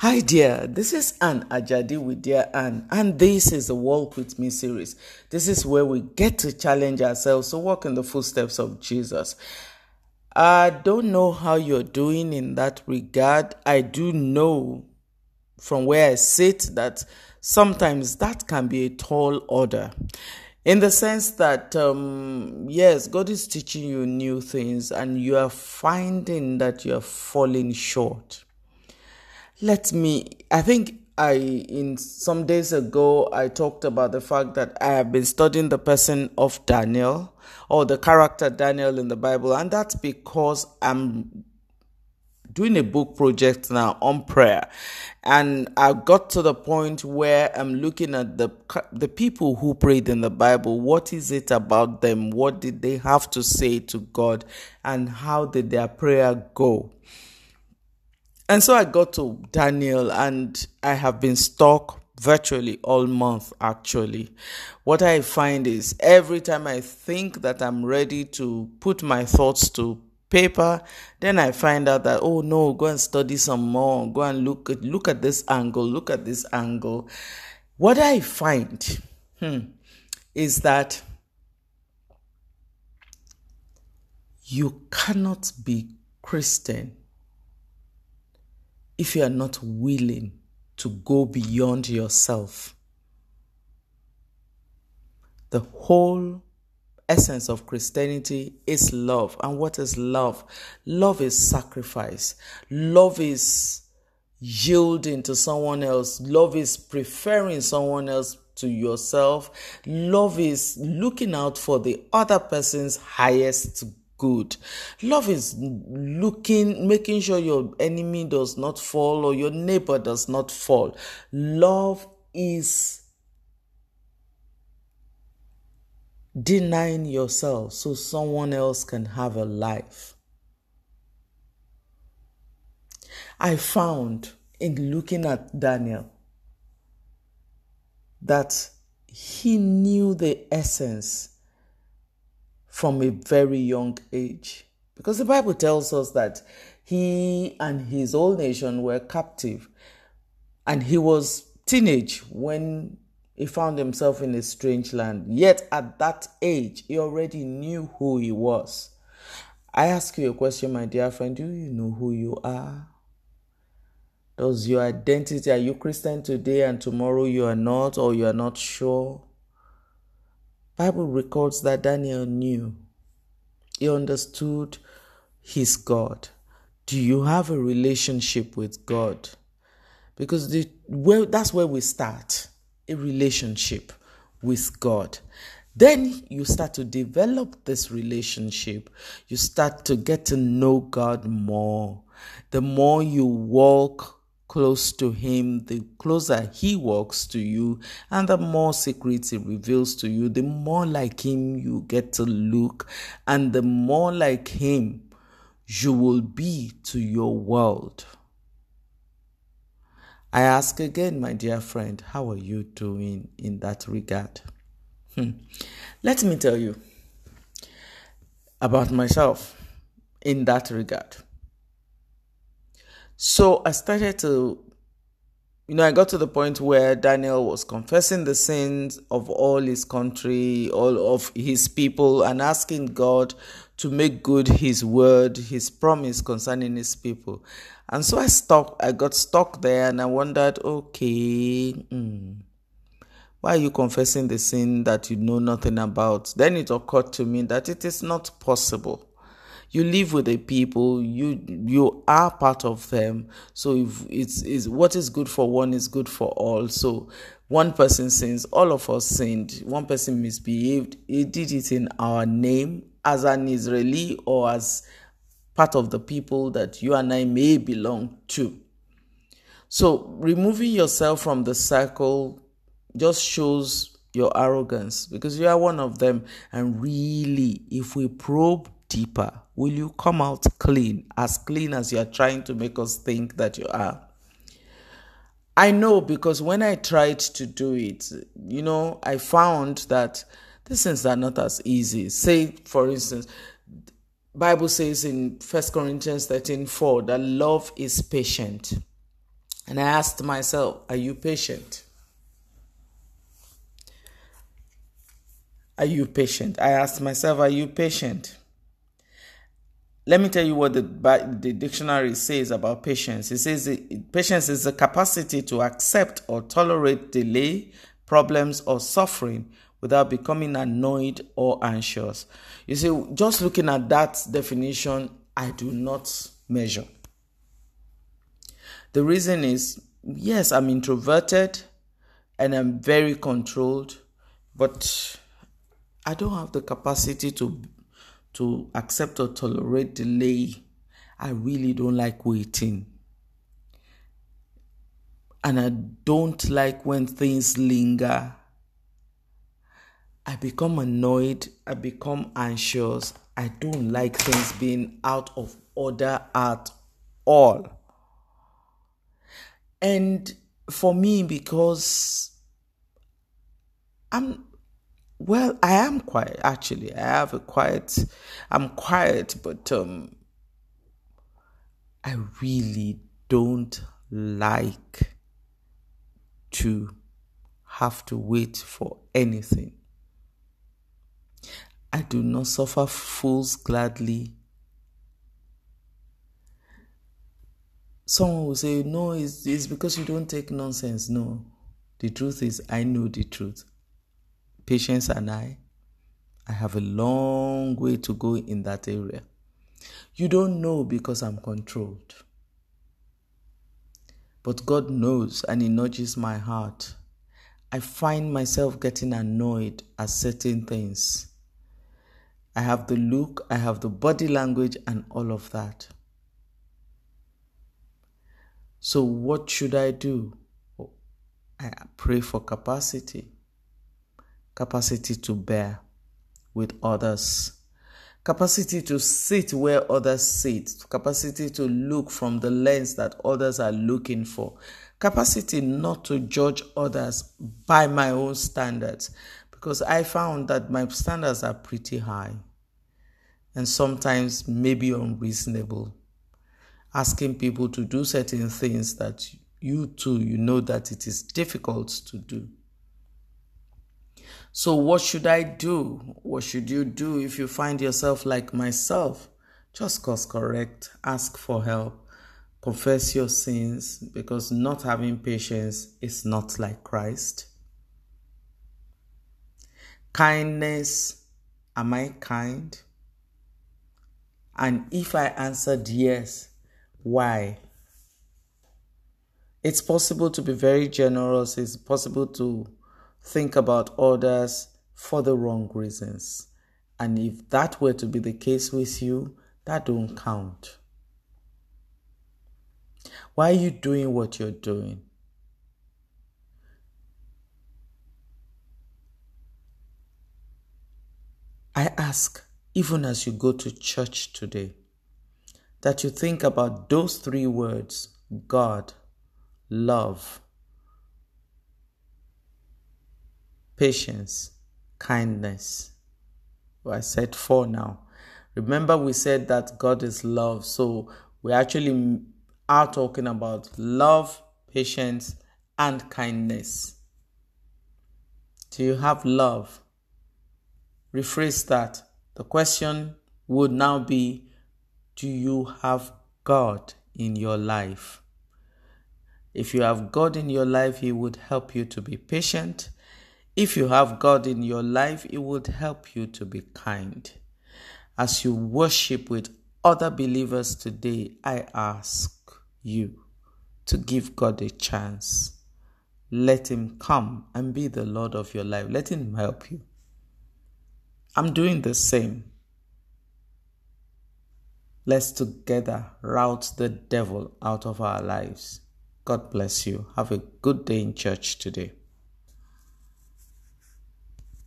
Hi, dear. This is Anne Ajadi with Dear Anne, and this is the Walk With Me series. This is where we get to challenge ourselves to walk in the footsteps of Jesus. I don't know how you're doing in that regard. I do know from where I sit that sometimes that can be a tall order. In the sense that, um, yes, God is teaching you new things and you are finding that you're falling short let me i think i in some days ago i talked about the fact that i have been studying the person of daniel or the character daniel in the bible and that's because i'm doing a book project now on prayer. And i got to the point where i'm looking at the the people who prayed in the bible. What is it about them? What did they have to say to god? And how did their prayer go and so I got to Daniel, and I have been stuck virtually all month actually. What I find is every time I think that I'm ready to put my thoughts to paper, then I find out that oh no, go and study some more, go and look at look at this angle, look at this angle. What I find hmm, is that you cannot be Christian if you are not willing to go beyond yourself. The whole essence of Christianity is love. And what is love? Love is sacrifice. Love is yielding to someone else. Love is preferring someone else to yourself. Love is looking out for the other person's highest good. Love is looking, making sure your enemy does not fall or your neighbor does not fall. Love is denying yourself so someone else can have a life. I found in looking at Daniel that he knew the essence from a very young age. Because the Bible tells us that he and his whole nation were captive. And he was teenage when he found himself in a strange land. Yet at that age, he already knew who he was. I ask you a question, my dear friend. Do you know who you are? Does your identity, are you Christian today and tomorrow you are not, or you are not sure? Bible records that Daniel knew. He understood his God. Do you have a relationship with God? Because the, that's where we start a relationship with God. Then you start to develop this relationship. You start to get to know God more. The more you walk close to Him, the closer He walks to you, and the more secrets He reveals to you, the more like Him you get to look, and the more like Him you will be to your world. I ask again, my dear friend, how are you doing in that regard? Hmm. Let me tell you about myself in that regard. So I started to, you know, I got to the point where Daniel was confessing the sins of all his country, all of his people, and asking God to make good his word, his promise concerning his people. And so I stuck, I got stuck there and I wondered, okay, mm, why are you confessing the sin that you know nothing about? Then it occurred to me that it is not possible you live with the people you you are part of them. So if it's is what is good for one is good for all. So one person sins all of us sinned. One person misbehaved. He did it in our name as an israeli or as part of the people that you and i may belong to. So removing yourself from the circle just shows your arrogance because you are one of them. And really if we probe deeper? Will you come out clean, as clean as you are trying to make us think that you are? I know because when I tried to do it, you know, I found that these things are not as easy. Say, for instance, Bible says in First Corinthians 13 4 that love is patient. And I asked myself, Are you patient? Are you patient? I asked myself, Are you patient? Let me tell you what the, the dictionary says about patience. It says patience is the capacity to accept or tolerate delay, problems, or suffering without becoming annoyed or anxious. You see, just looking at that definition, I do not measure. The reason is yes, I'm introverted and I'm very controlled, but I don't have the capacity to to accept or tolerate delay. I really don't like waiting. And I don't like when things linger. I become annoyed. I become anxious. I don't like things being out of order at all. And for me, because I'm well, I am quiet actually. I have a quiet I'm quiet, but um I really don't like to have to wait for anything. I do not suffer fools gladly. Someone will say, No, it's, it's because you don't take nonsense. No. The truth is, I know the truth. Patience and I, I have a long way to go in that area. You don't know because I'm controlled. But God knows and He nudges my heart. I find myself getting annoyed at certain things. I have the look, I have the body language, and all of that. So, what should I do? I pray for capacity capacity to bear with others, capacity to sit where others sit, capacity to look from the lens that others are looking for, capacity not to judge others by my own standards, because I found that my standards are pretty high and sometimes maybe unreasonable. Asking people to do certain things that you too you know that it is difficult to do. So, what should I do? What should you do if you find yourself like myself? Just course correct, ask for help, confess your sins because not having patience is not like Christ. Kindness, am I kind? And if I answered yes, why? It's possible to be very generous, it's possible to think about others for the wrong reasons. And if that were to be the case with you, that don't count. Why are you doing what you're doing? I ask, even as you go to church today, that you think about those three words God, love, patience, kindness. Well, I said four now. Remember, we said that God is love. So we actually are talking about love, patience, and kindness. Do you have love? Rephrase that. The question would now be Do you have God in your life? If you have God in your life, He would help you to be patient if you have God in your life, it would help you to be kind. As you worship with other believers today, I ask you to give God a chance. Let Him come and be the Lord of your life. Let Him help you. I'm doing the same. Let's together rout the devil out of our lives. God bless you. Have a good day in church today.